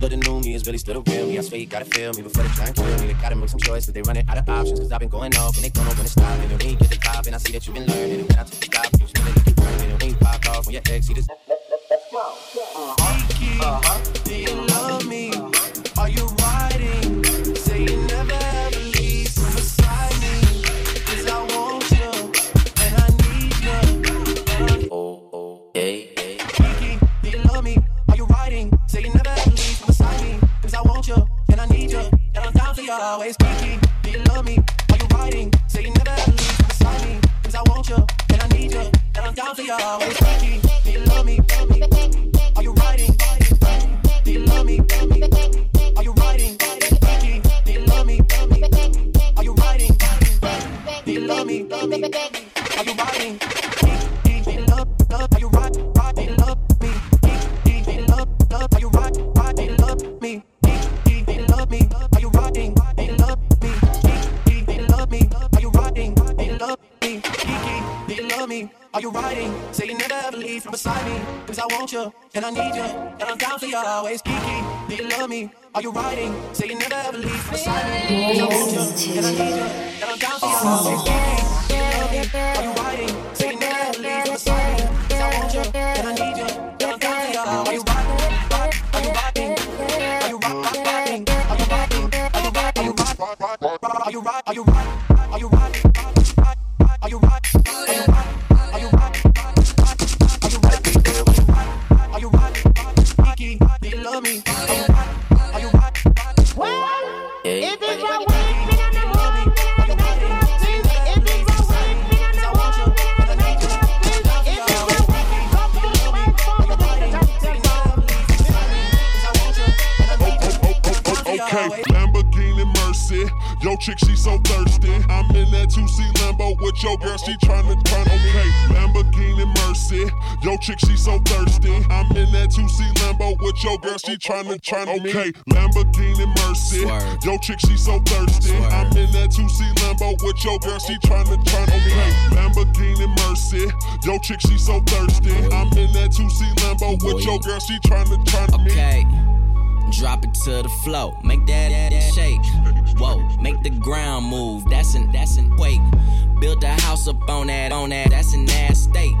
But the new me is really still the real me. I swear you gotta feel me before they try and kill me. They gotta make some choice, but they running out of options. Cause I've been going off and they don't know when to stop. And when you get the top, and I see that you've been learning. And when I took the stop, you still keep burning. And when you pop off, when your ex see this. Let's go. Uh-huh. Uh-huh. Do you always. Kiki, do you love me? Are you riding? Say you never ever leave beside me. Cause I want you, and I need you. And I'm down for you always. Kiki, want you, and I need you, and I'm down for you always. Kiki, do you love me? Are you riding? Say you never ever leave beside me. I want you, and I need you, and I'm down for you always. Kiki, do you love me? Are you riding? Say you never ever leave me. Cause I want you, and I need you, I'm down for you. Are you? Are you riding? Are you riding? Are you riding? Are you riding? Are you riding? Are you riding? Down for you Okay, always. Lamborghini Mercy. Yo, chick, she so thirsty. I'm in that 2C Lambo with your girl, she tryna turn. Okay, Lamborghini Mercy. Yo, chick, she so thirsty. I'm in that 2C Lambo with your girl, she tryna turn. Okay, Lamborghini Mercy. Yo, chick, she so thirsty. I'm in that 2C Lambo with your girl, she tryna turn. Okay, Lamborghini Mercy. Yo, chick, she so thirsty. I'm in that 2C Lambo with your girl, she tryna turn me. Drop it to the flow, make that, that, that shake. Whoa, make the ground move. That's an that's an quake. Build a house up on that on that. That's an ass state.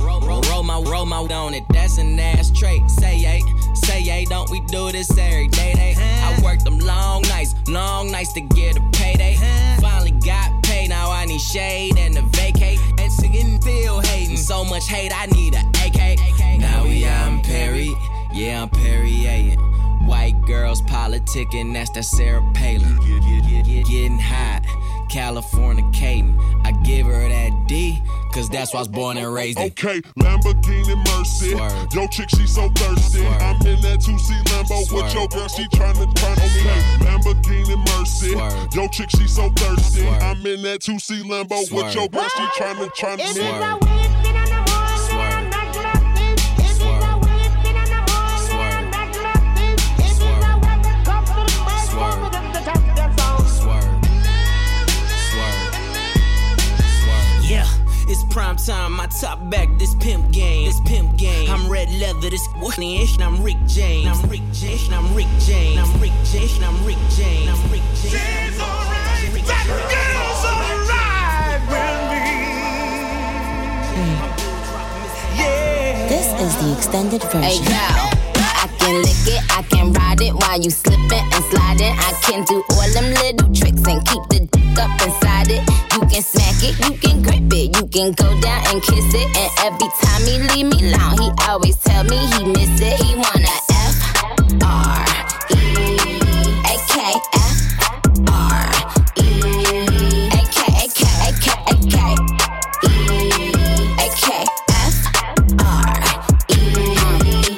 Roll, roll, roll my roll my on it. That's an ass trait. Say yay, say yay. Don't we do this every day? Day. I worked them long nights, long nights to get a payday. Finally got paid. Now I need shade and a vacate. And singing still hating. So much hate. I need a AK. Now we out in Perry. Yeah, I'm Perrier. White girls politicking, that's that Sarah Palin. Getting hot, Californicating. I give her that D, cause that's why I was born and raised in. Okay, Lamborghini Mercy. Swerve. Yo, chick, she so thirsty. Swerve. I'm in that 2C Lambo with Swerve. your girl, she tryna turn. Okay, Lamborghini Mercy. Swerve. Yo, chick, she so thirsty. Swerve. I'm in that 2C Lambo with Swerve. your girl, she tryna turn. If it's me. Prime time. My top back, this pimp game. This pimp game. I'm red leather, this ish, and I'm Rick James. I'm Rick James. I'm Rick James. I'm Rick James. I'm Rick James. I'm Rick James. She's alright. That girl's alright This is the extended Hey version. I can lick it, I can ride it while you slipping and sliding. I can do all them little tricks and keep the dick up inside it. You can smack it, you can grip it, you can go down and kiss it. And every time he leave me alone, he always tell me he miss it. He wanna F R E A K F R E A K A K A K A K E A K F R E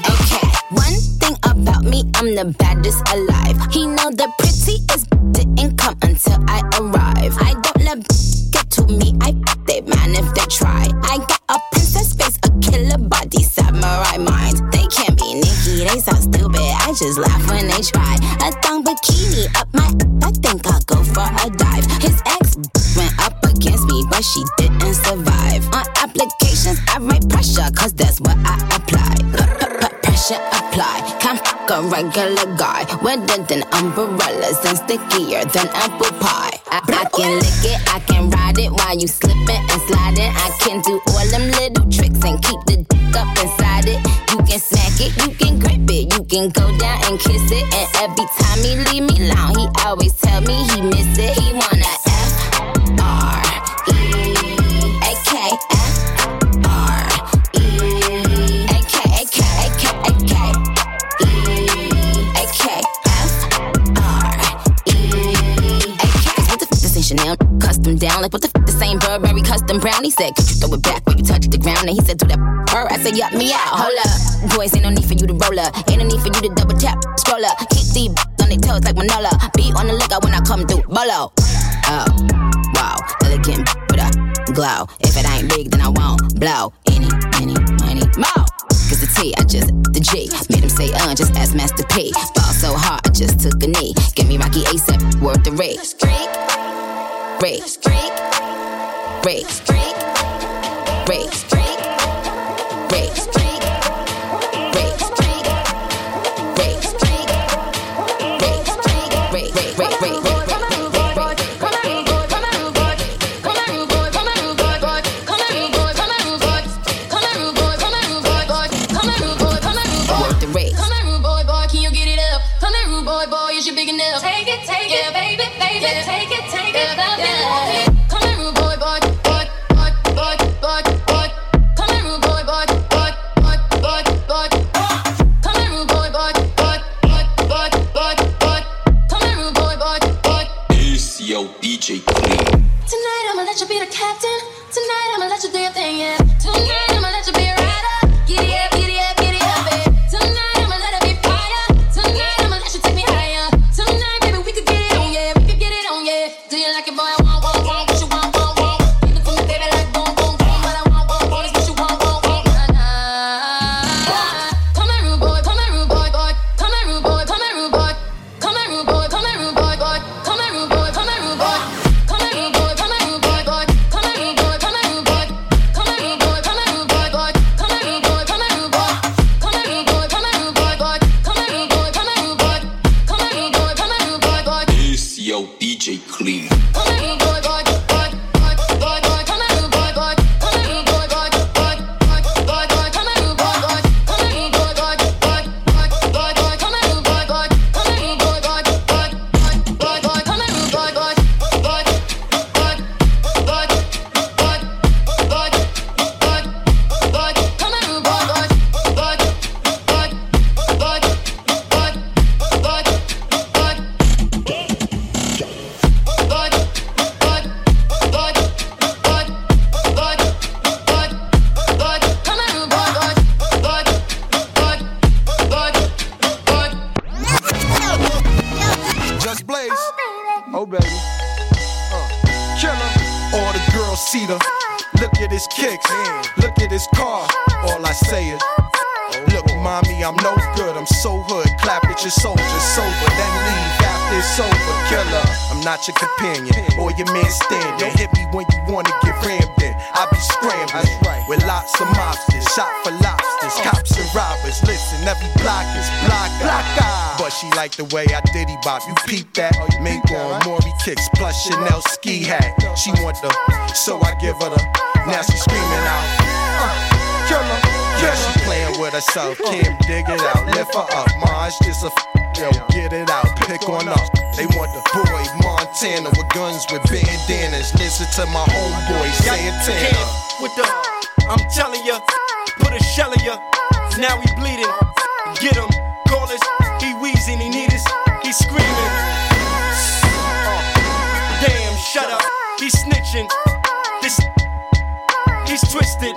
A K. One thing about me, I'm the baddest alive. Just laugh when they try. A thong bikini up my, I think I'll go for a dive. His ex went up against me, but she didn't survive. On applications, I write pressure, cause that's what I apply. Pressure apply. Come a regular guy. Wetter than umbrellas and stickier than apple pie. I, I can lick it, I can ride it while you slipping and sliding. I can do all them can go down and kiss it. And every time he leave me alone, he always tell me he miss it. He wanna Custom down, like what the f this ain't Burberry custom brown? He said, Could you throw it back when you touch the ground? And he said, Do that her. I said, Yup me out. Hold up, boys, ain't no need for you to roll up. Ain't no need for you to double tap, scroll up. Keep these on their toes like Manolo. Be on the lookout when I come through. Bolo. Oh, wow, elegant with a glow. If it ain't big, then I won't blow. Any, any, money, more. Cause the T, I just, the G. Made him say, uh, just ask Master P. Ball so hard, I just took a knee. Give me Rocky ASAP, worth the rate. Rake. Rake. Rake. Rake. Rake. I'm so hood. Clap at your soldiers sober, then leave after it's over. Killer, I'm not your companion or your man stand. Don't hit me when you wanna get rammed in. I be scrambling with lots of mobsters, shot for lobsters, cops and robbers. Listen, every block is block block But she like the way I diddy bop. You peep that? Mink on Maury kicks plus Chanel ski hat. She want the, so I give her the. Now she screaming out. Uh, killer. Yeah, playing with herself. Kim, dig it out, lift her up. Mars just a yo, get it out, pick on up. They want the boy Montana with guns with bandanas. Listen to my homeboy Santana. with the, I'm telling ya, put a shell in ya. Now he bleeding. Get him, call us. He wheezing, he need us. He screaming. Uh, damn, shut up. He snitching. This, he's twisted.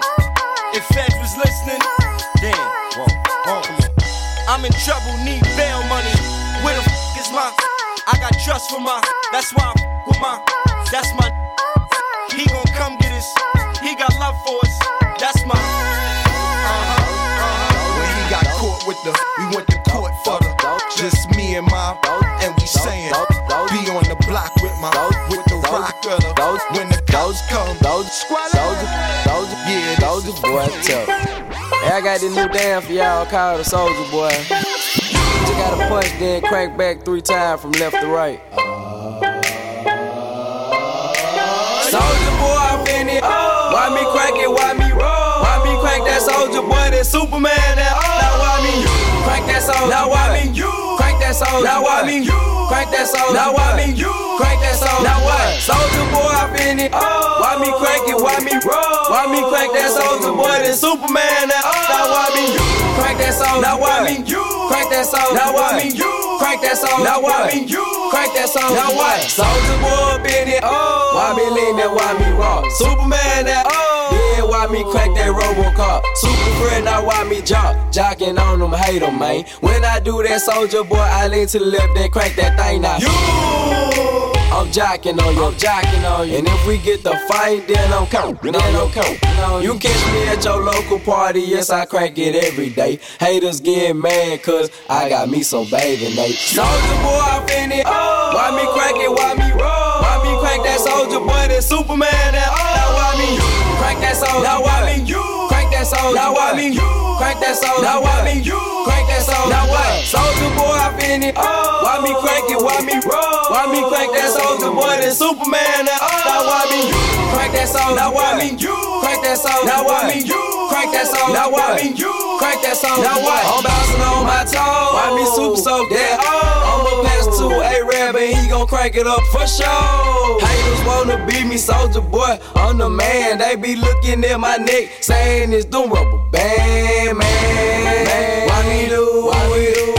If feds was listening, damn. Whoa, whoa. I'm in trouble, need bail money. Where the f is my? I got trust for my. That's why I'm with my. That's my. He gon' come get us. He got love for us. That's my. Uh-huh, uh-huh. When he got caught with the, we went to court for the. Just me and my, and we saying, be on the block with my, with the rock of the. When the cops come, Those, those, those, yeah, those boy tough. Hey, I got this new dance for y'all called the Soldier Boy. just gotta punch, then crank back three times from left to right. Soldier boy, I'm in it. Why me crank it? Why me roll? Why me crank that soldier boy? That Superman? That now why me crank that soldier? Now why me crank that soldier? Now why me crank that soldier? Now why me You crank that soldier? Now what? Soldier boy, I'm in it. Oh. Why me crank it? Why me roll? Why me crank that oh. soldier boy? That Superman? That oh. now why me You crank that soldier? Now why me You crank that soldier? Now why me You crank that soldier? Now why me You crank that soldier? Now what? Soldier boy, in it. Oh, why me lean that? Why me raw? Superman? That oh, Why me crack that Robocop? Super friend, now why me jock? Jocking on them, hate them, man. When I do that, soldier boy, I lean to the left, then crank that thing now. You. I'm jocking on you, I'm jocking on you. And if we get the fight, then I'm counting, then I'm counting. You catch me at your local party, yes, I crack it every day. Haters get mad, cause I got me some Bathing Ape. Soldier boy, I'm in it. Why me crack it, why me roll? Why me crack that soldier boy, that Superman, that Now why me crank that soldier? Now why me crank that soldier? Now why me crank that soldier? Now why me crank that soldier? Now what? Soldier boy, I'm in it. Oh. Why me crank it, why me roll? Why me crank that soldier boy, that Superman, that oh. Now why me crank that soldier? Now why me crank that soldier? Now why me crank that soldier? Now why me crank that soldier? Now what? I'm bouncing on my toes. Why me super soak that? Oh. I'ma pass to A-Rab and he gon' crank it up for sure. Haters wanna beat me, soldier boy. I'm the man. They be looking at my neck, saying it's doom rubber band, man. Why me do? Why we do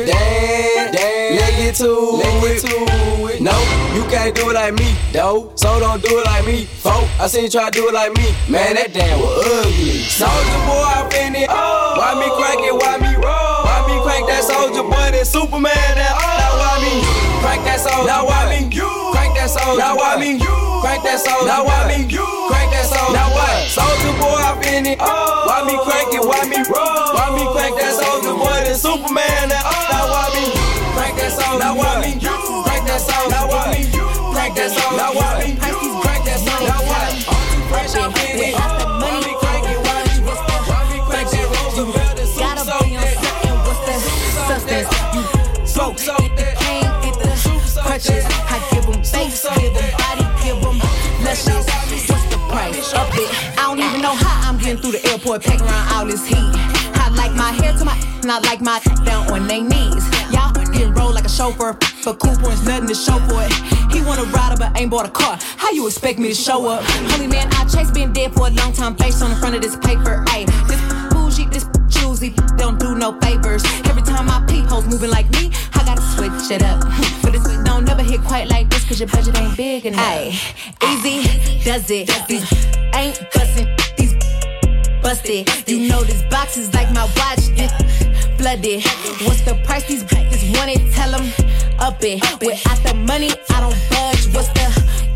it? Damn, damn. Leg it to, to it. No, you can't do it like me, though. So don't do it like me, folk. I seen you try to do it like me, man. That damn was ugly. Soldier boy, I'm in it. Why me crank it? Why me soldier boy? That Superman? That now why me crank that soldier? Now why me You crank that soldier? Now why me You crank that soldier? Now why me crank that soldier? Now what? Soldier boy, I'm in it. Why me crank it? Why me roll? Why me crank that soldier boy? That Superman? Crutches. I give them face, give them body, give them luscious. What's the price? Up it. I don't even know how I'm getting through the airport, pack around all this heat. I like my hair to my, and I like my down on their knees. Y'all getting rolled like a chauffeur, but Cooper is nothing to show for it. He want a rider, but ain't bought a car. How you expect me to show up? Holy man, I chase been dead for a long time. Face on the front of this paper, ayy. This bougie, this choosy, don't do no favors. Every time my peepholes moving like me, switch it up. But this don't never hit quite like this, cause your budget ain't big enough. Ay, easy does it. These ain't bustin', these busted. You know this box is like my watch, this flooded. What's the price these bitches want it? Tell them up it. Without the money, I don't budge. What's the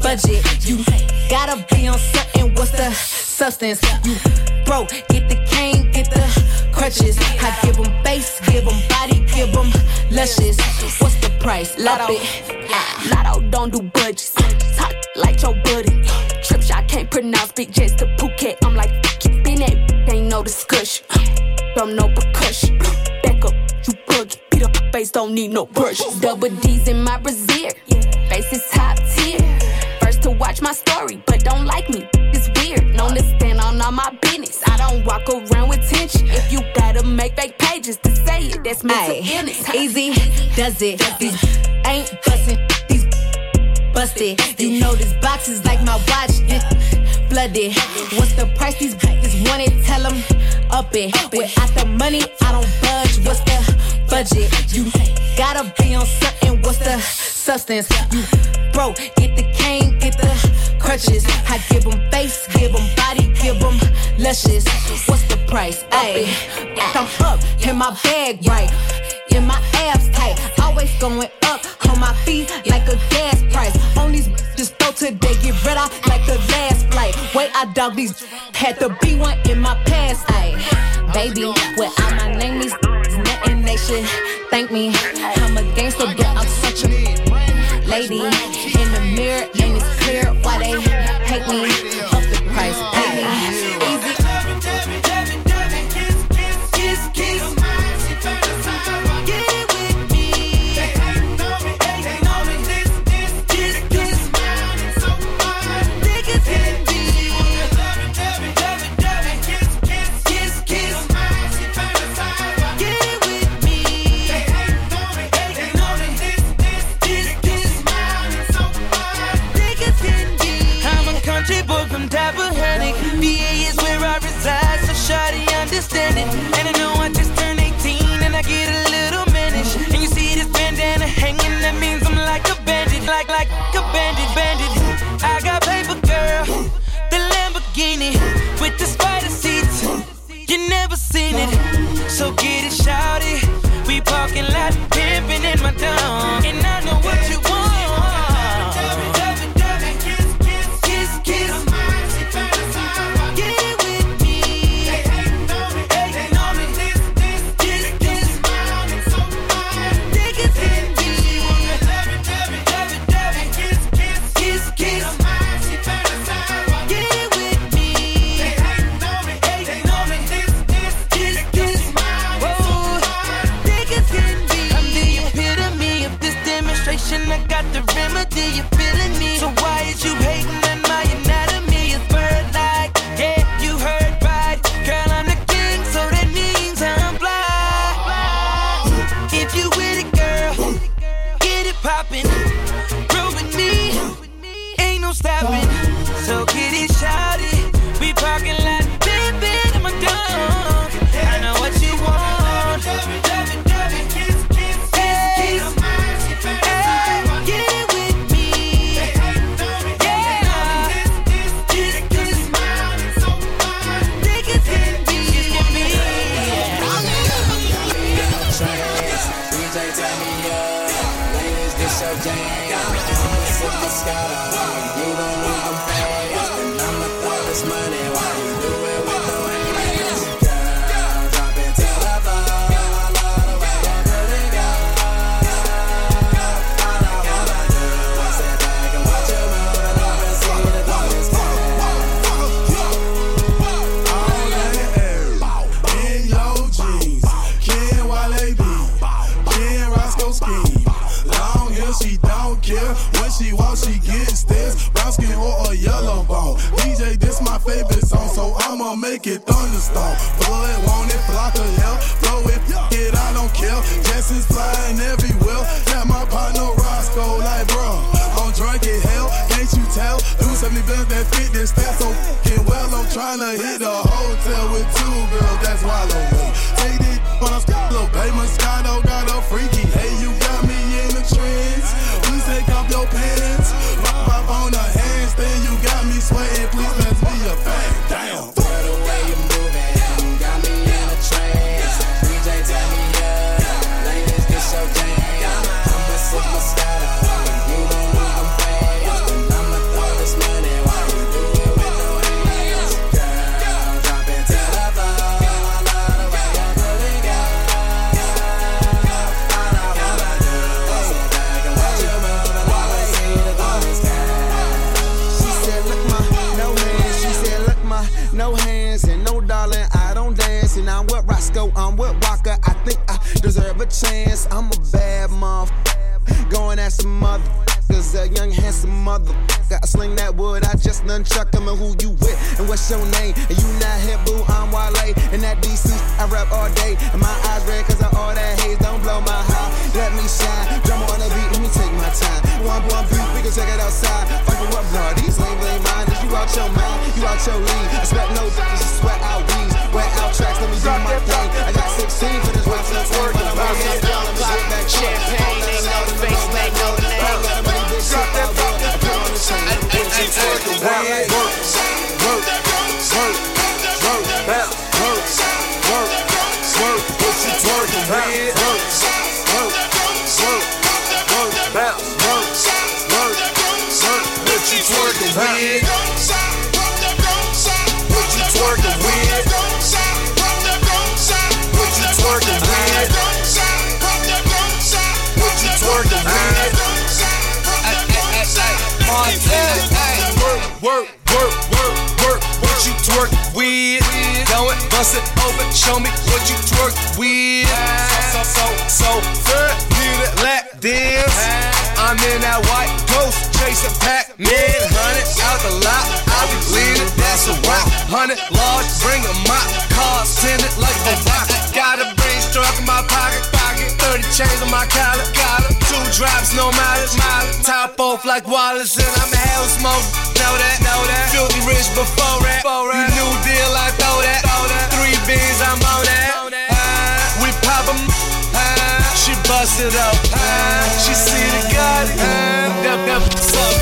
budget? You gotta be on something. What's the substance? You broke, get the cane, get the crutches. I give them face, give them body, give them luscious. What's the price? Lotto. Lotto don't do budgets. Talk like your buddy. Trip shot can't pronounce big jets to Phuket. I'm like, keep in that, ain't no discussion. From no percussion. Back up, you bug, beat up face, don't need no brush. Double D's in my brazier. Face is top tier. To watch my story, but don't like me. It's weird. Known to stand on all my business. I don't walk around with tension. If you gotta make fake pages to say it, that's mental Ay, illness. easy does it. These ain't bustin', these busted. You know this box is like my watch, this flooded. What's the price these bitches want it? Tell them up it. Without the money, I don't budge. What's the budget? You gotta be on something. What's the substance? You broke, crutches. I give them face, give them body, give them luscious. What's the price? Ayy, I'm up in my bag right, in my abs tight. Always going up on my feet like a gas price. On these just throw today, get rid of like the last flight. Wait, I dog these had to be one in my past. Ayy, baby, without my name, these nothing they should thank me. I'm a gangster, but I'm such a lady. So get it shouted. We parking lot pimping in my town. smoke. Know that, know that. Filthy rich before that. Before that. New deal, I throw that. Throw that. Three beans, I'm on that. Uh, we pop em. Uh, she bust it up. Uh, she see the Gotti. Uh, that, that's up.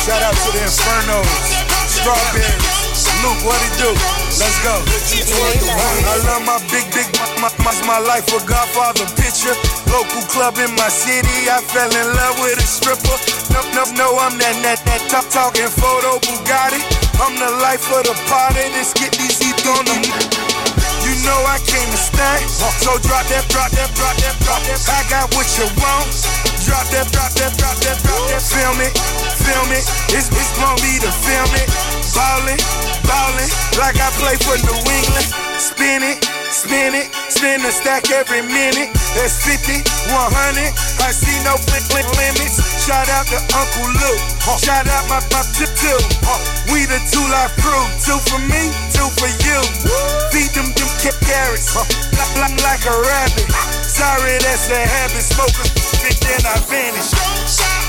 Shout out to the inferno, Strawberries, Luke, what he do? Let's go. I love my big, big, my, my, my life a Godfather picture. Local club in my city, I fell in love with a stripper. No, no, no, I'm that, that, that top talking photo Bugatti. I'm the life of the party. Let's get these heat on them. You know I came to stay, so drop that, drop that, drop that, drop that. I got what you want. Drop that, drop that, drop that, drop that. Film it, film it. It's, it's gonna be the film it ballin', ballin', like I play for New England. Spin it, spin it, spin the stack every minute. That's 50, 100. I see no blink limits. Shout out to Uncle Luke. Shout out my pop to two. We the two life crew. Two for me, two for you. Feed them them carrots. Black, black like a rabbit. Sorry, that's a habit. Smoke a then I vanish.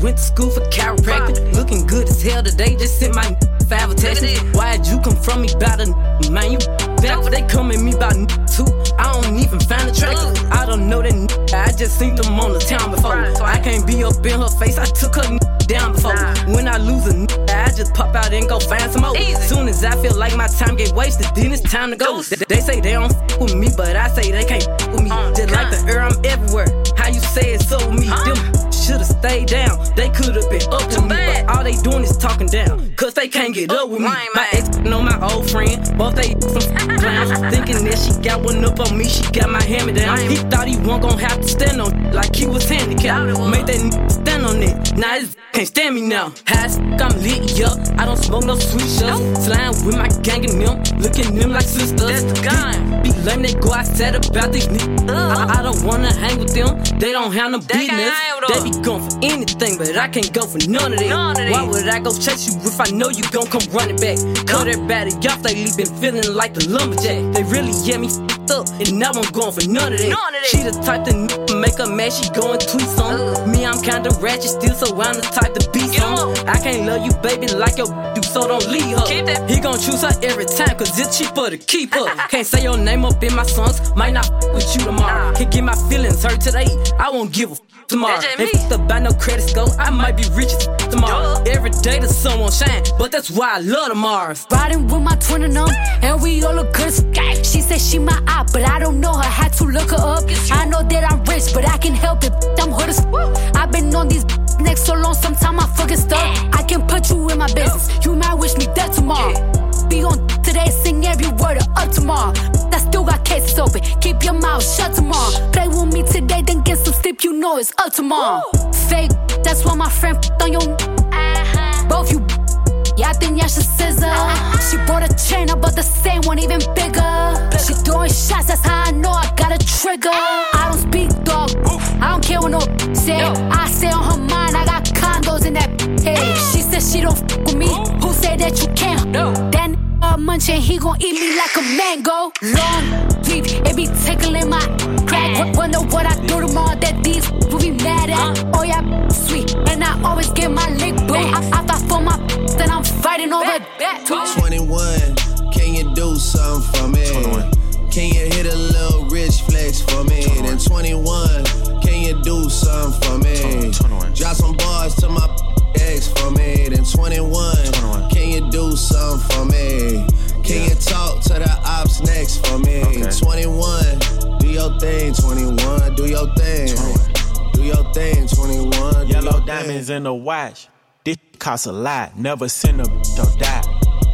To school for chiropractic. Looking good as hell today, just sent my five attachments. Why'd you come from me about a man? You back, they come at me about too. I don't even find attractive. I don't know that I just seen them on the town before. I can't be up in her face, I took her down before. When I lose a I just pop out and go find some more. As soon as I feel like my time get wasted, then it's time to go. They, they say they don't f with me, but I say they can't f with me. Just like the air, I'm everywhere. How you say it so me? Them should've stayed down. They could've been up to me, but all they doing is talking down. Cause they can't get up with me. My ex know my old friend, both they some clowns. Thinking that she got one up on me, she got my hammer me down. He thought he wasn't gonna have to stand on like he was handicapped. Made that stand on it. Now his can't stand me now. High I'm lit, yeah. I don't smoke no sweet shots. Slime with my gang and them, looking them like sisters. That's the gun. Be lame, they go outside about these niggas. I, I don't wanna hang with them, they don't have no business. They be going for anything, but I can't go for none of that. Why would I go chase you if I know you gon' come running back? Cut everybody off, they been feeling like the lumberjack. They really get me up, and now I'm going for none of that. She the type to n- make her mad, she going tweet some. Uh. Me, I'm kinda ratchet still, so I'm the type to be some. I can't love you, baby, like your do, so don't leave her. He gon' choose her every time, cause it's cheaper to keep her. Can't say your name up in my songs, might not f- with you tomorrow. Can't get my feelings hurt today, I won't give a f- tomorrow. If it's about no credit score, I might be rich tomorrow. Every day the sun won't shine, but that's why I love the Mars. Riding with my twin and them, and we all look good She said she my eye, but I don't know her. Had to look her up. I know that I'm rich, but I can help it. I'm hood as I've been on these next so long, sometime I fucking stuff. I can put you in my business. You might wish me dead tomorrow. Be on today, sing every word of up tomorrow. I still got cases open. Keep your mouth shut tomorrow. Play with me today, then get some sleep. You know it's up tomorrow. Fake, that's why my friend on your. Uh-huh. Both you. Think y'all should scissor. She bought a chain, I bought the same one, even bigger. She throwing shots, that's how I know I got a trigger. I don't speak dog, I don't care what no say. I say on her mind, I got condos in that head. She said she don't f with me. Who said that you can't? That n- uh, munching, he gon' eat me like a mango. Long leaf, it be tickling my crack. W- Wonder what I do tomorrow that these will be mad at. Oh yeah, sweet, and I always get my lick boo. I, I fight for my then fighting over that. 21, can you do something for me? 21. Can you hit a little rich flex for me? Then 21, can you do something for me? 21. Drop some bars to my ex for me. Then 21, can you do something for me? Can you talk to the ops next for me? 21, do your thing, 21, do your thing. Do your thing, 21. do Yellow your diamonds in the watch. This costs a lot. Never send a or die.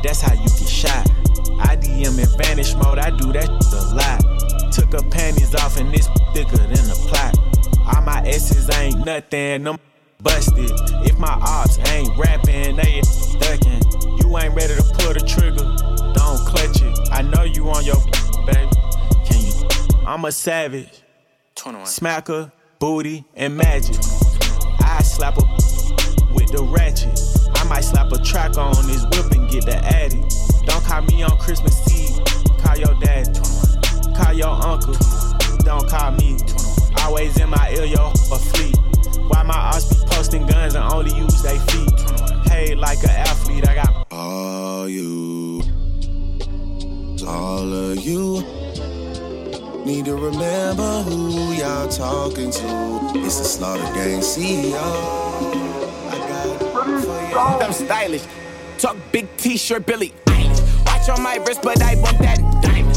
That's how you get shot. I DM in vanish mode. I do that a lot. Took her panties off and this thicker than a plot. All my S's ain't nothing. Them busted. If my ops ain't rapping, they ducking. You ain't ready to pull the trigger. Don't clutch it. I know you on your baby. Can you? I'm a savage. 21. Smacker, booty, and magic. I slap a the ratchet. I might slap a track on this whip and get the addy. Don't call me on Christmas Eve. Call your dad. Call your uncle. Don't call me. Always in my ear, yo, a fleet. Why my ops be posting guns and only use they feet? Hey, like an athlete, I got All you, all of you need to remember who y'all talking to. It's the Slaughter Gang CEO. I'm stylish. Talk big t-shirt, Billie. Watch on my wrist, but I want that diamond.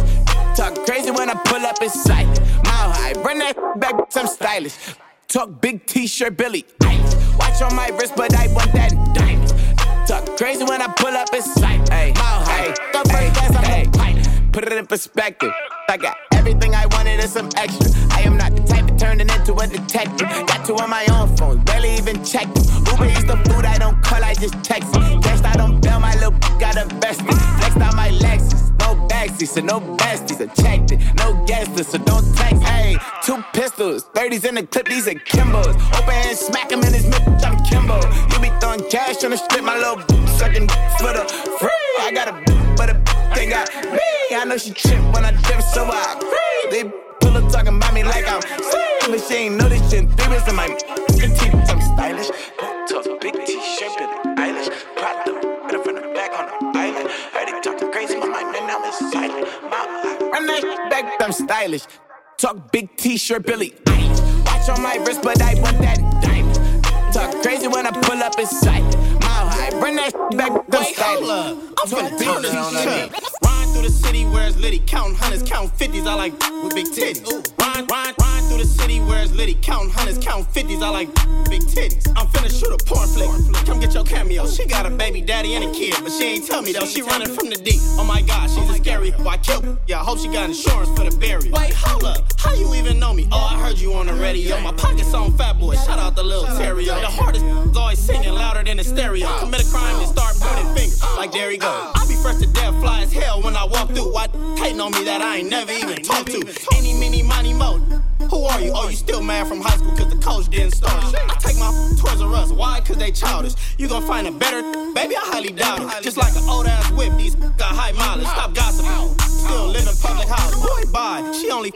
Talk crazy when I pull up in sight. Mile high, run that back, I'm stylish. Talk big t-shirt, Billy. Watch on my wrist, but I want that diamond. Talk crazy when I pull up in silent. Mile high, the first class, I'm a. Put it in perspective. I got everything I wanted and some extra. I am not the type to turn it into a detective. Got two on my own phone, barely even them. Uber eats the food I don't call, I just text it. I don't bail, my little got invested. Flexed out my Lexus, no backseat, so no besties. I checked it, no guest so don't text. Hey, two pistols, 30s in the clip, these are Kimbos. Open hand, smack him in his mid, I'm Kimbo. You be throwing cash on the strip, my little sucking for the free. I got a but a thing got me. I know she trip when I dip, so I agree. They Willa talking about me like I'm but she ain't know this shit in three in my teeth. I'm stylish, boot tough, big t shirt, Billie Eilish. Prop the better of the back on the island. Heard it talking crazy, my mind, man, now it's silent. Mama, run that back, I'm stylish. Talk big t shirt, Billie Eilish. Watch on my wrist, but I want that diamond. Talk crazy when I pull up in sight. Mile high, bring that back, I'm stylish. I'm finna turn this shit through the city where it's litty, counting hundreds, counting fifties. I like with big titties. Ride, ride, ride through the city where it's litty, counting hundreds, counting fifties. I like big titties. I'm finna shoot a porn flick. Come get your cameo. She got a baby daddy and a kid, but she ain't tell me though. She running from the deep. Oh my god, she's a scary. Why kill? Yeah, I hope she got insurance for the burial. Wait, hold up. How you even know me? Oh, I heard you on the radio. My pockets on Fat Boy. Shout out the little Terrio. The hardest is always singing louder than the stereo. Commit a crime and start pointing fingers. Like there he go. I be fresh to death, fly as hell when I walk through. Why hating on me that I ain't never even talked to? Any, mini, money, mo. Who are you? Oh, you still mad from high school cause the coach didn't start. I take my Toys R Us. Why? Cause they childish. You gon' find a better, baby, I highly doubt it. Just like an old ass whip, these got high mileage. Stop gossiping. Still live in public house. Boy, bye. She only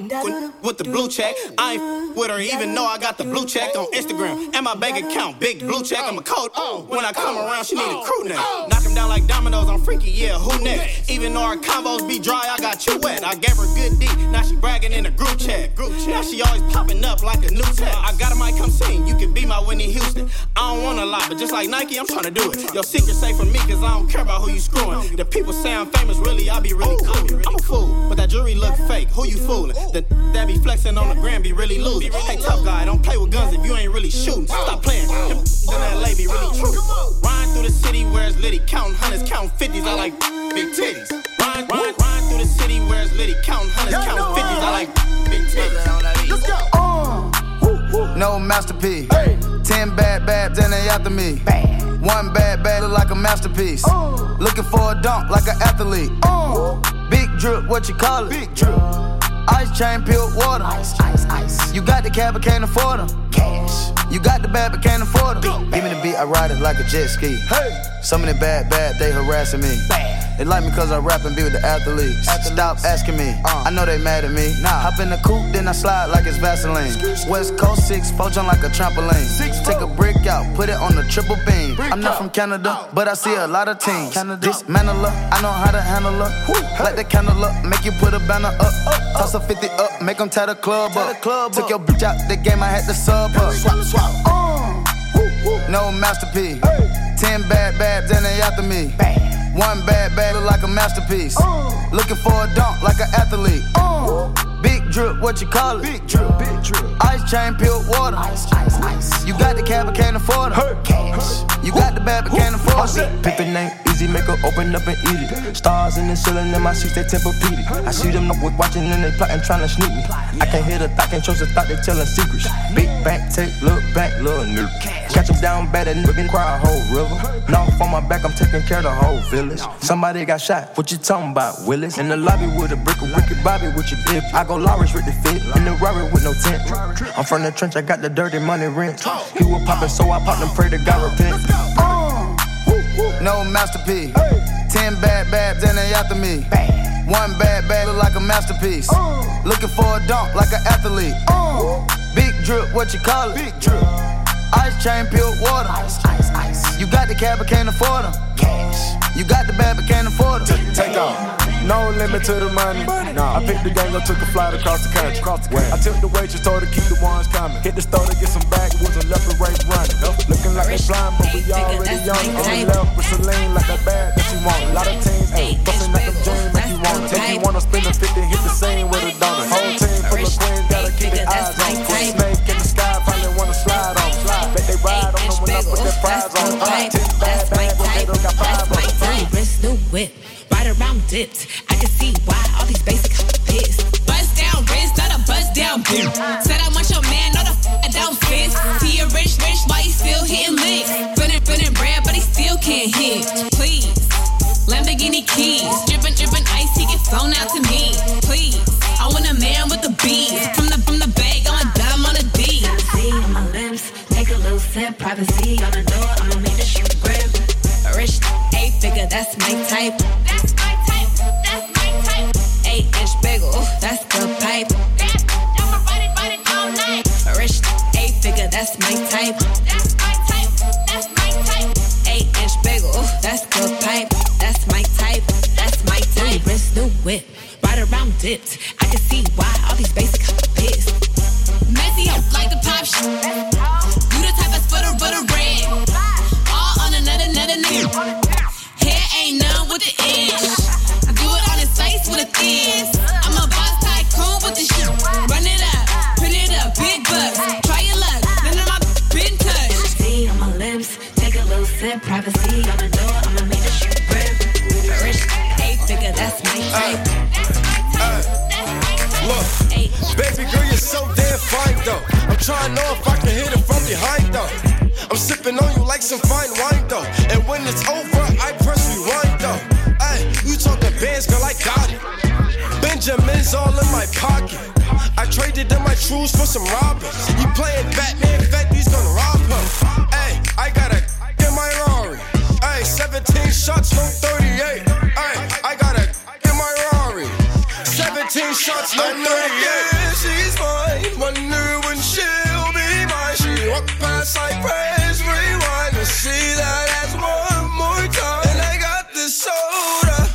with, the blue check. I ain't with her even though I got the blue check on Instagram. And my bank account, big blue check. I'm a code. When I come around, she need a crew name. Knock him down like dominoes. I'm freaky, yeah, who next? Even though our be dry, I got you wet. I gave her good D, now she bragging in a group chat. Group chat. Now she always popping up like a new tech. I got a mic, come sing. You can be my Whitney Houston. I don't want a lot, but just like Nike, I'm trying to do it. Your secret safe from me, cause I don't care about who you screwing. The people say I'm famous, really, I be really cool. I'm a fool, but that jewelry look fake. Who you fooling? The that be flexing on the gram be really losing. Hey, tough guy, don't play with guns if you ain't really shooting. Stop playing. Them in LA be really true. Riding through the city where it's litty, counting hundreds, counting fifties. I like big titties. Ride, ride, ride through the city where it's litty, counting hundreds, counting fifties. I like big titties. Let's go. Uh, no masterpiece. Hey. Ten bad babs and they after me. One bad bad look like a masterpiece. Uh. Looking for a dunk like an athlete. Uh. Big drip, what you call it? Big drip. Ice chain, peeled water. Ice, ice, ice. You got the cab, but can't afford them. Cash. You got the bad, but can't afford them. Give me the beat, I ride it like a jet ski. Hey. Some of the bad, bad, they harassing me. They like me cause I rap and be with the athletes. Stop asking me, I know they mad at me. Nah. Hop in the coupe, then I slide like it's Vaseline. West Coast 6, four jump like a trampoline. Six, Take a brick out, put it on the triple beam. I'm not from Canada, but I see a lot of teams. Dismantle her, I know how to handle her. Light the candle up, make you put a banner up. Toss a 50 up, make them tie the club up. Took your bitch out the game, I had to sub her. Swap, swap. No masterpiece. Ten bad babs and they after me. One bad bad look like a masterpiece. Uh. Looking for a dunk like an athlete. Uh. Big drip, what you call it? Big drip, big drip. Ice chain, peeled water. Ice, ice, ice. You got the cab, but can't afford it. Cash. You got the bad, but can't afford it. Pick the name, easy, make her open up and eat it. Stars in the ceiling, in my seats, they Tempur-Pedic. I see them up with watching and they plotting, trying to sneak me. I can't hear the thought, can't trust the thought, they telling secrets. Big bank, take, look back, little nigga. Catch them down bad and nigga cry a whole river. Now on my back, I'm taking care of the whole village. Somebody got shot, what you talking about, Willis? In the lobby with a brick of wicked Bobby with your bib. I go Lawrence with the fit, in the Rari with no tent. I'm from the trench, I got the dirty money rent. He was poppin', so I popped and pray to God repent. No masterpiece. Ten bad babs and they after me. One bad bad look like a masterpiece. Uh. Looking for a dunk like an athlete. Uh. Big drip, what you call it? Big drip. Ice chain, peeled water. Ice, ice, ice. You got the cab, but can't afford them. Cash. You got the bad, but can't afford them. Take off. No limit to the money. Nah. I picked the gang up, took a flight across the country. Across the country. I took the waitress, told her keep the ones coming. Hit the store to get some backwoods and left the right running. Looking like they blind, but we already young. On the left with Celine like that bag that she want. A lot of teams, ayy, bustin' like a dream if you want it. If you wanna spend a 50, hit the same with a donut. Whole team full of queens, gotta keep their eyes on. Put a snake when I put their prize on. Ten bad bad, but got five on. New whip, right around dipped. I can see why all these basic pissed. Bust down wrist, not a bust down bitch. Said I want your man, not a f- down fist. He a rich, rich, why still hitting licks? Feeling, feeling bread, but he still can't hit. Please, Lamborghini keys, dripping, dripping ice, he get flown out to me. Please, I want a man with the beats. 100% privacy on the door, I'ma make the shoe grip. A rich figure, that's my type. That's my type, that's my type. Eight inch bagel, that's good pipe. A figure, that's my type. That's my type, that's my type. Eight inch bagel, that's the. That's my type, that's my type. Whip, ride around dipped. I can see why all these basic pissed. Messy up like the pop shit for the, for the red. All on another, another nigga. Hair ain't none with the edge. I do it on his face with a thiz. I'm a boss tycoon with the shit. Run it up, print it up, big bucks. Try your luck, none of my been touched. See on my lips, take a little sip. Privacy on the door, I'ma make the shit grip. Rich, eight figure, that's my uh. type. Look, baby girl, you're so damn fine though. I'm trying to know if I can hit it from behind though. I'm sipping on you like some fine wine though. And when it's over, I press rewind though. Hey, you talking bands, girl, I got it. Benjamin's all in my pocket. I traded in my trues for some Robins. You playing Batman, Fetty's gonna rob him. Shots, no 38. Yeah, she's mine. Wonder when she'll be mine. She walk past, I press rewind to see that ass one more time. And I got this soda.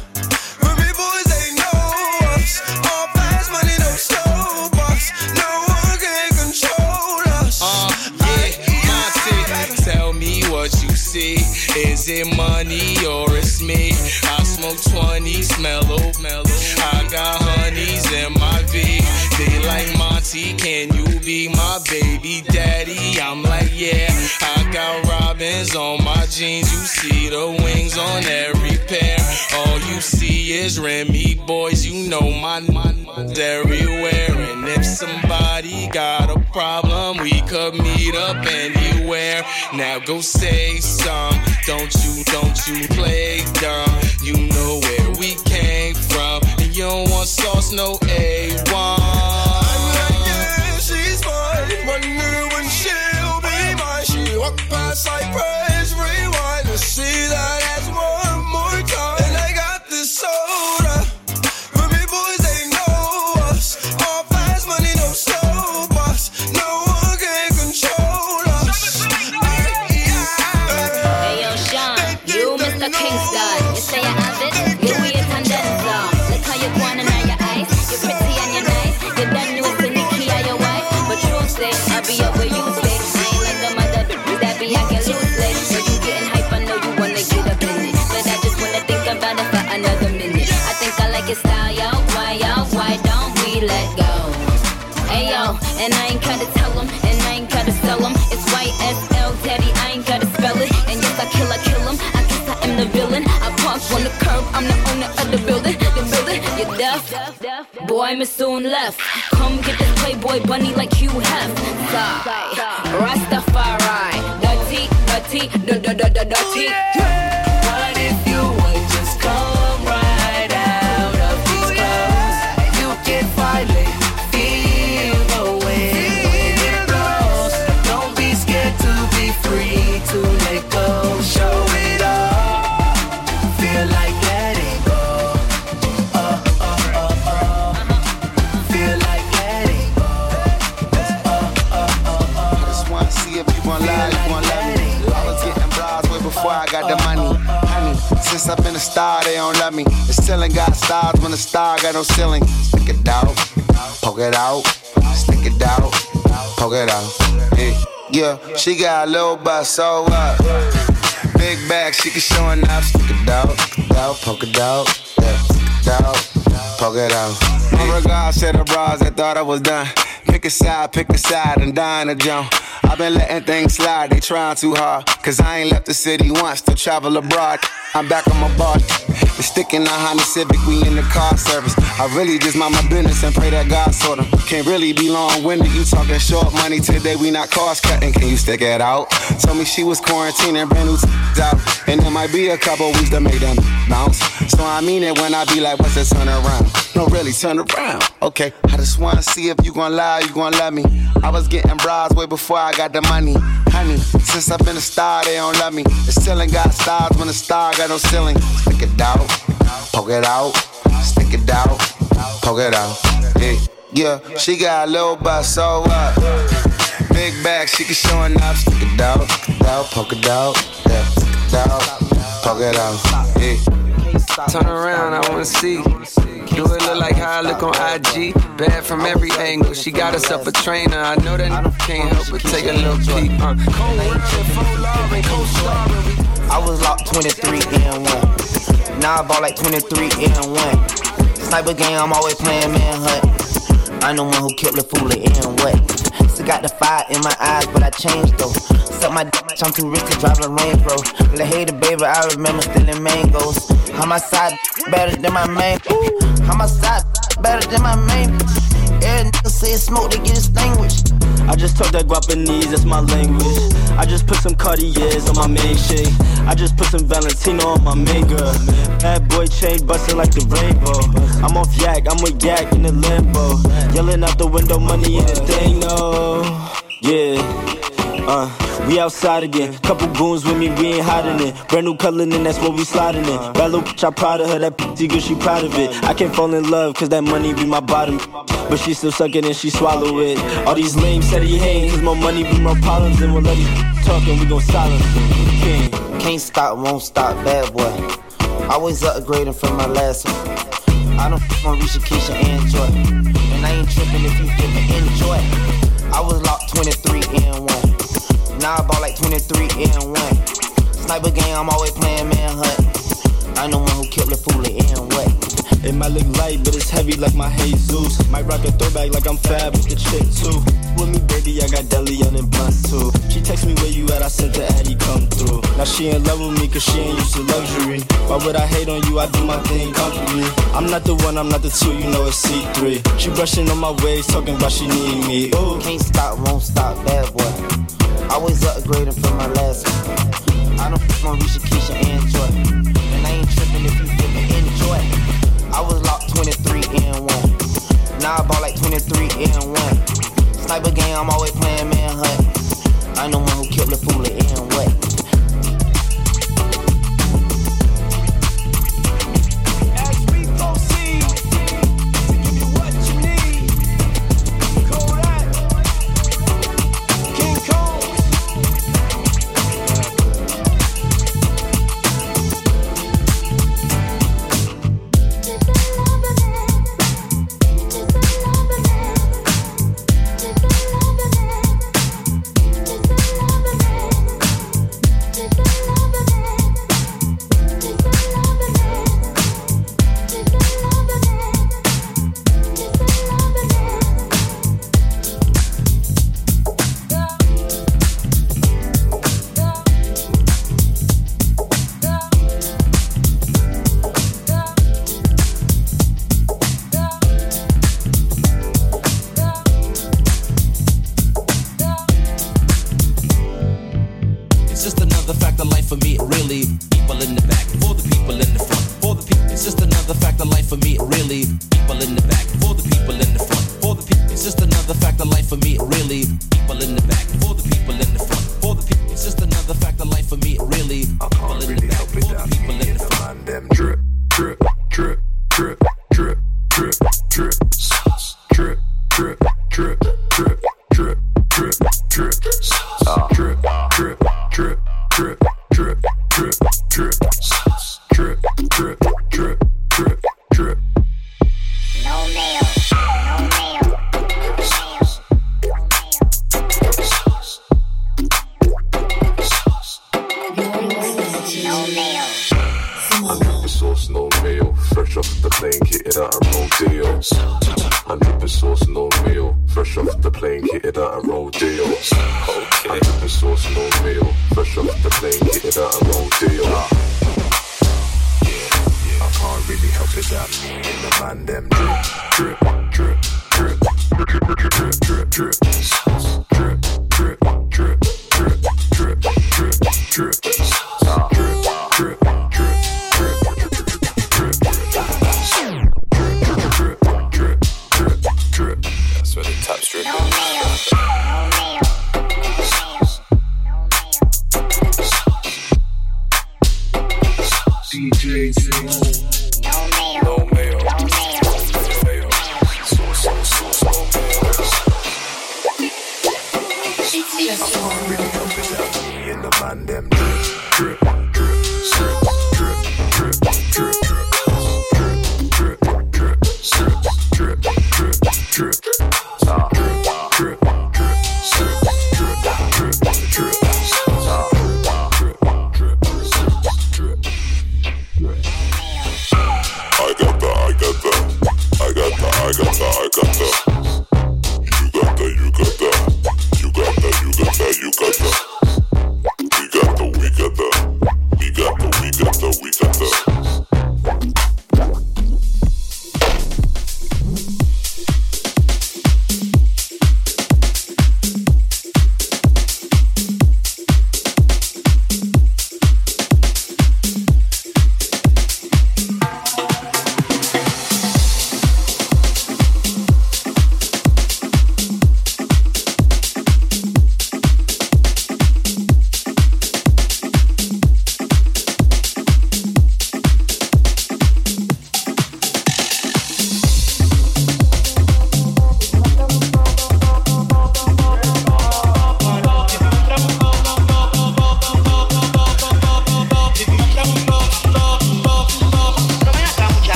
Remy boys, they know us. All fast money, no slow bucks. No one can control us. Uh, yeah, Monty, tell me what you see. Is it money or it's me? I smoke 20, mellow, mellow. Baby daddy? I'm like, yeah. I got robins on my jeans. You see the wings on every pair. All you see is Remy boys. You know my money's everywhere. And if somebody got a problem, we could meet up anywhere. Now go say some. Don't you, don't you play dumb. You know where we came from. And you don't want sauce, no A1. Press Boy, soon left. Come get this Playboy bunny like you have. Sigh, Rastafari, dirty, dirty, dirty, dirty, ceiling got stars when the star got no ceiling. Stick it out, poke it out, stick it out, poke it out. Yeah, yeah. she got a little butt, so what? Big bag, she can show enough. Stick it out, out, poke it out, yeah, stick it out, poke it out. My regards to the bras that thought I was done. Pick a side, pick a side, and dying a jump. I've been letting things slide, they trying too hard. Cause I ain't left the city once to travel abroad. I'm back on my bar. The stick in the Honda Civic, we in the car service. I really just mind my business and pray that God sort them. Can't really be long winded, you talking short money today, we not cost cutting. Can you stick it out? Told me she was quarantining, brand new t- out. And there might be a couple weeks to make them bounce. So I mean it when I be like, what's that turn around? No, really, turn around. Okay, I just wanna see if you gon' lie, you gon' love me. I was getting bras way before I got the money. Honey, since I've been a star, they don't love me. The ceiling got stars when the star got no ceiling. Stick it out, poke it out, stick it out, poke it out. Yeah, yeah, she got a little butt, so what? Big bag, she can show enough. Stick it out, stick it out, poke it out, yeah, stick it out, poke it out. Yeah. Turn around, I wanna see. Do it look like how I look on IG? Bad from every angle. She got herself a trainer. I know that can't help but take a little peek. Uh. I was locked 23 in one. Now I bought like 23 in one. Sniper game, I'm always playing manhunt. I'm the one who killed the fool in what? Still got the fire in my eyes, but I changed though. Suck my dick, I'm too rich to drive a Range Rover. Let hater baby, I remember stealing mangoes. How my side better than my main? How my side better than my main? Every nigga say smoke, they get extinguished. I just talk that Guapanese, that's my language. I just put some Cartiers on my main shade. I just put some Valentino on my main girl. Bad boy chain busting like the rainbow. I'm off yak, I'm with yak in the limbo. Yelling out the window, money in the thing, no. Yeah. Uh, we outside again. Couple goons with me, we ain't hiding it. Brand new color, and that's what we sliding in. Bad little bitch, I proud of her. That pretty girl, she proud of it. I can't fall in love, cause that money be my bottom. But she still suck it and she swallow it. All these lames said he hang, cause more money be my problems. And we'll let you talk and we gon' silence. King. Can't stop, won't stop, bad boy. Always upgrading from my last one. I don't f on Risha, Keisha, and Joy. And I ain't tripping if you feel me, enjoy. I was locked 23 in one. Now I bought like 23 in one. Sniper game, I'm always playing manhunt. I'm the one who killed the fool in what? It might look light, but it's heavy like my Jesus. Might rock a throwback like I'm fab with the chick too. With me, baby, I got deli on and blunts too. She text me where you at, I sent the Addy come through. Now she in love with me cause she ain't used to luxury. Why would I hate on you? I do my thing comfortably. I'm not the one, I'm not the two, you know it's C3. She brushing on my waist, talking about she need me. Ooh. Can't stop, won't stop, bad boy. Always upgrading from my last one. I don't on Risha, Keisha, and Joy.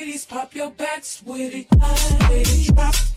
Ladies, pop your backs with it. With it,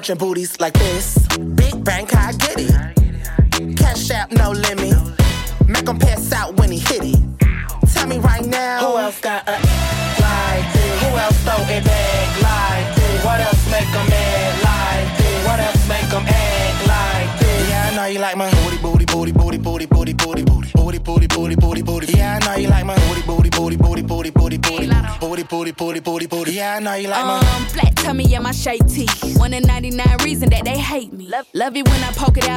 Searching booties like this. Big bank, I get it. Cash out, no limit. Make him pass out when he hit it. Tell me right now. Who else got a like this? Who else throw it back like this? What else make 'em mad like this? What else make 'em act like this? Yeah, I know you like my booty, booty, booty, booty, booty, booty, booty, booty, booty, booty, booty, booty, booty. Booty. Yeah, I know you like my booty, booty, booty, booty, booty, booty, booty, booty, booty, booty, booty, booty. Yeah, I know you like my. Um, flat tummy and my shade tee.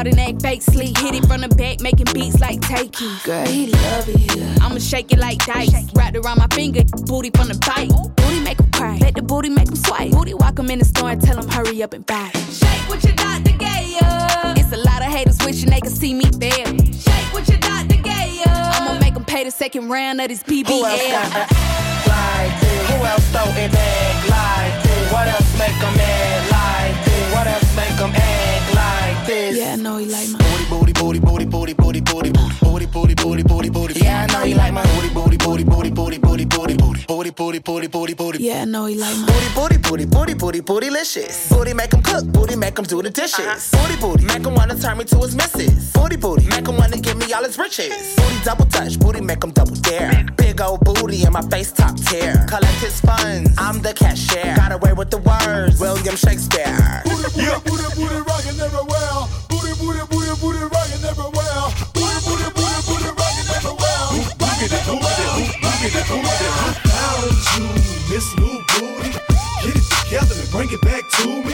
Out and act fake sleep. Hit it from the back, making beats like takey. Girl, he love it. I'ma shake it like dice. Wrapped around my finger, booty from the bite. Booty make him cry. Let the booty make him swipe. Booty walk him in the store and tell him hurry up and buy. Shake what your gave ya. It's a lot of haters wishing they could see me there. Shake what your doctor gave ya. I'ma make him pay the second round of this PBL. Who else got a like this? Who else throw it back like this? What else make 'em mad like this? What else come act like this. Yeah, I know he like my booty, booty, booty, booty, booty, booty, booty. Booty, booty, booty, booty, booty. Yeah, I know he like my booty, booty, booty, booty, booty, bootylicious. Booty make 'em cook, booty make 'em do the dishes. Booty, booty, make 'em wanna turn me to his missus. Booty, booty, make 'em wanna give me all his riches. Booty double touch, booty make 'em double dare. Big old booty and my face top tier. Collect his funds, I'm the cashier. Got away with the words, William Shakespeare. Booty, booty, yeah. Booty, booty, rockin' everywhere. Booty, booty, booty, booty, rockin' everywhere. Booty, booty, booty, booty, rockin' everywhere. I found you, Miss New Booty. Get it together and bring it back to me.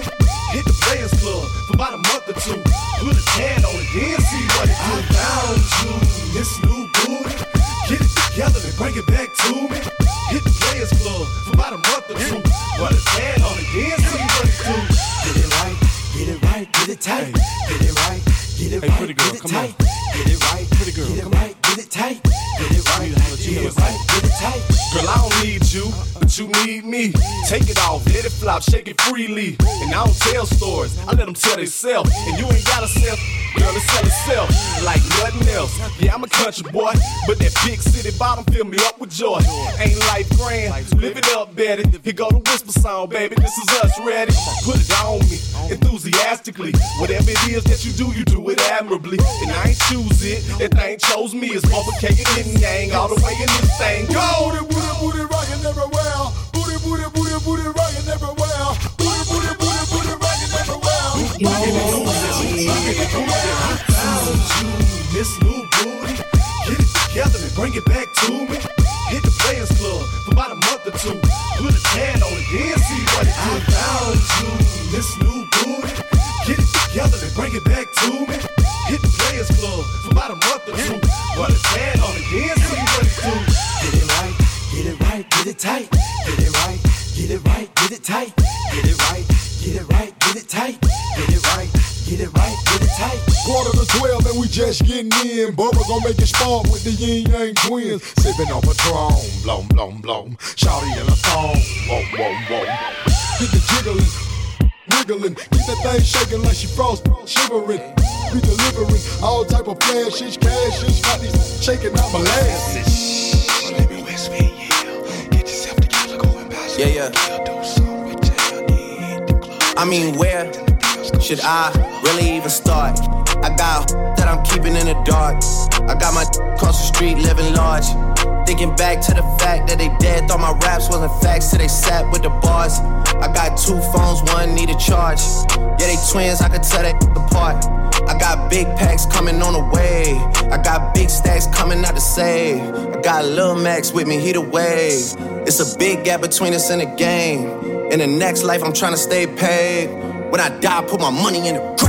Hit the Players Club for about a month or two. Put his hand on it, then see what it do. I found you, Miss New Booty. Get it together and bring it back to me. Hit the Players Club for about a month or two. Put his hand on it, then see what it do. Get it right, get it right, get it tight. Get it right, get it Hey, right, pretty girl, get it come on. tight. Get you, need me. Take it off, let it flop, shake it freely. And I don't tell stories, I let them tell themselves. And you ain't gotta sell, girl, it sell itself like nothing else. Yeah, I'm a country boy, but that big city bottom fill me up with joy. Ain't life grand, live it up, Betty. Here go the whisper song, baby. This is us ready. Put it on me, enthusiastically. Whatever it is that you do, you do it admirably. And I ain't choose it, that thing chose me. It's overcated yin yang all the way in this thing. Go! Booty, booty, booty, rockin' everywhere. Booty, booty, booty, booty, rockin' everywhere. Booty, booty, booty, booty, rockin' everywhere. I found you, Miss New Booty. Get it together and bring it back to me. Hit the Players Club for about a month or two. Put a tan on it, then see what it do. I found you, Miss New Booty. Get it together and bring it back to me. Hit the Players Club for about a month or two. Put a tan on it, then see what it do. Get it right, get it right, get it tight. Get get it right, get it tight. Get it right, get it right, get it tight. Get it right, get it right, get it tight. Quarter to twelve and we just getting in. Bubba gon' make it spark with the Ying Yang Twins. Sipping on Patron, blom blom blom. Shawty in a thong, whoa whoa whoa. Get the jiggling, wiggling, keep that thing shaking like she frost, shivering. We delivering all type of flashes, cashes, got these shaking out molasses. Yeah, yeah. I mean, where should I really even start? I got that I'm keeping in the dark. I got my across the street living large. Thinking back to the fact that they dead, thought my raps wasn't facts till they sat with the bars. I got two phones, one need a charge. Yeah, they twins, I could tell they apart. I got big packs coming on the way. I got big stacks coming out to save. I got Lil Max with me, he the wave. It's a big gap between us and the game. In the next life, I'm trying to stay paid. When I die, put my money in the grave.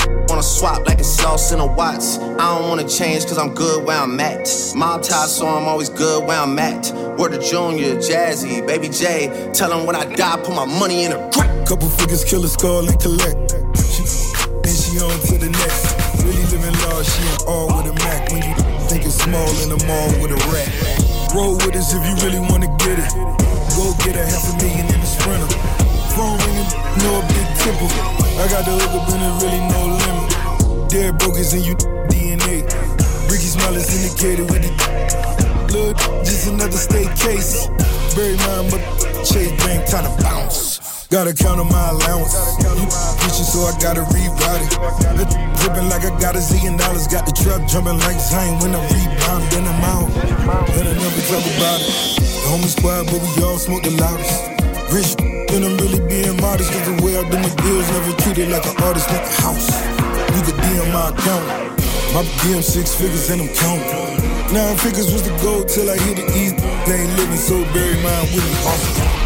Wanna swap like it's sauce in a Watts. I don't wanna change cause I'm good where I'm at. Mob tie, so I'm always good where I'm at. Word to Junior, Jazzy, Baby J. Tell them when I die, put my money in a crack. Couple figures, kill a skull and collect. Then she on to the next. Really living large, she on all with a Mac. When you think it's small in the mall with a rat. Roll with us if you really wanna get it. Go get a half a million in a sprinter. Phone ringing, no big temple. I got the hook up and it really no limit. Dead brokers in you DNA. Ricky Smile is indicated with it. Look, just another state case. Bury mine, but Chase Bank time to bounce. Gotta count on my allowance. You so I gotta reroute it. Dripping like I got a zillion dollars. Got the trap jumping like Zane when I rebound. Then I'm out. And I never talk about it. The homie squad, but we all smoke the loudest. Rich, I'm really being modest. Cause the way I do my deals, never treated like an artist, like a house. You could be on my account. My DM six figures and I'm counting. Nine figures was the goal till I hit it easy. They ain't living so bury mine with me.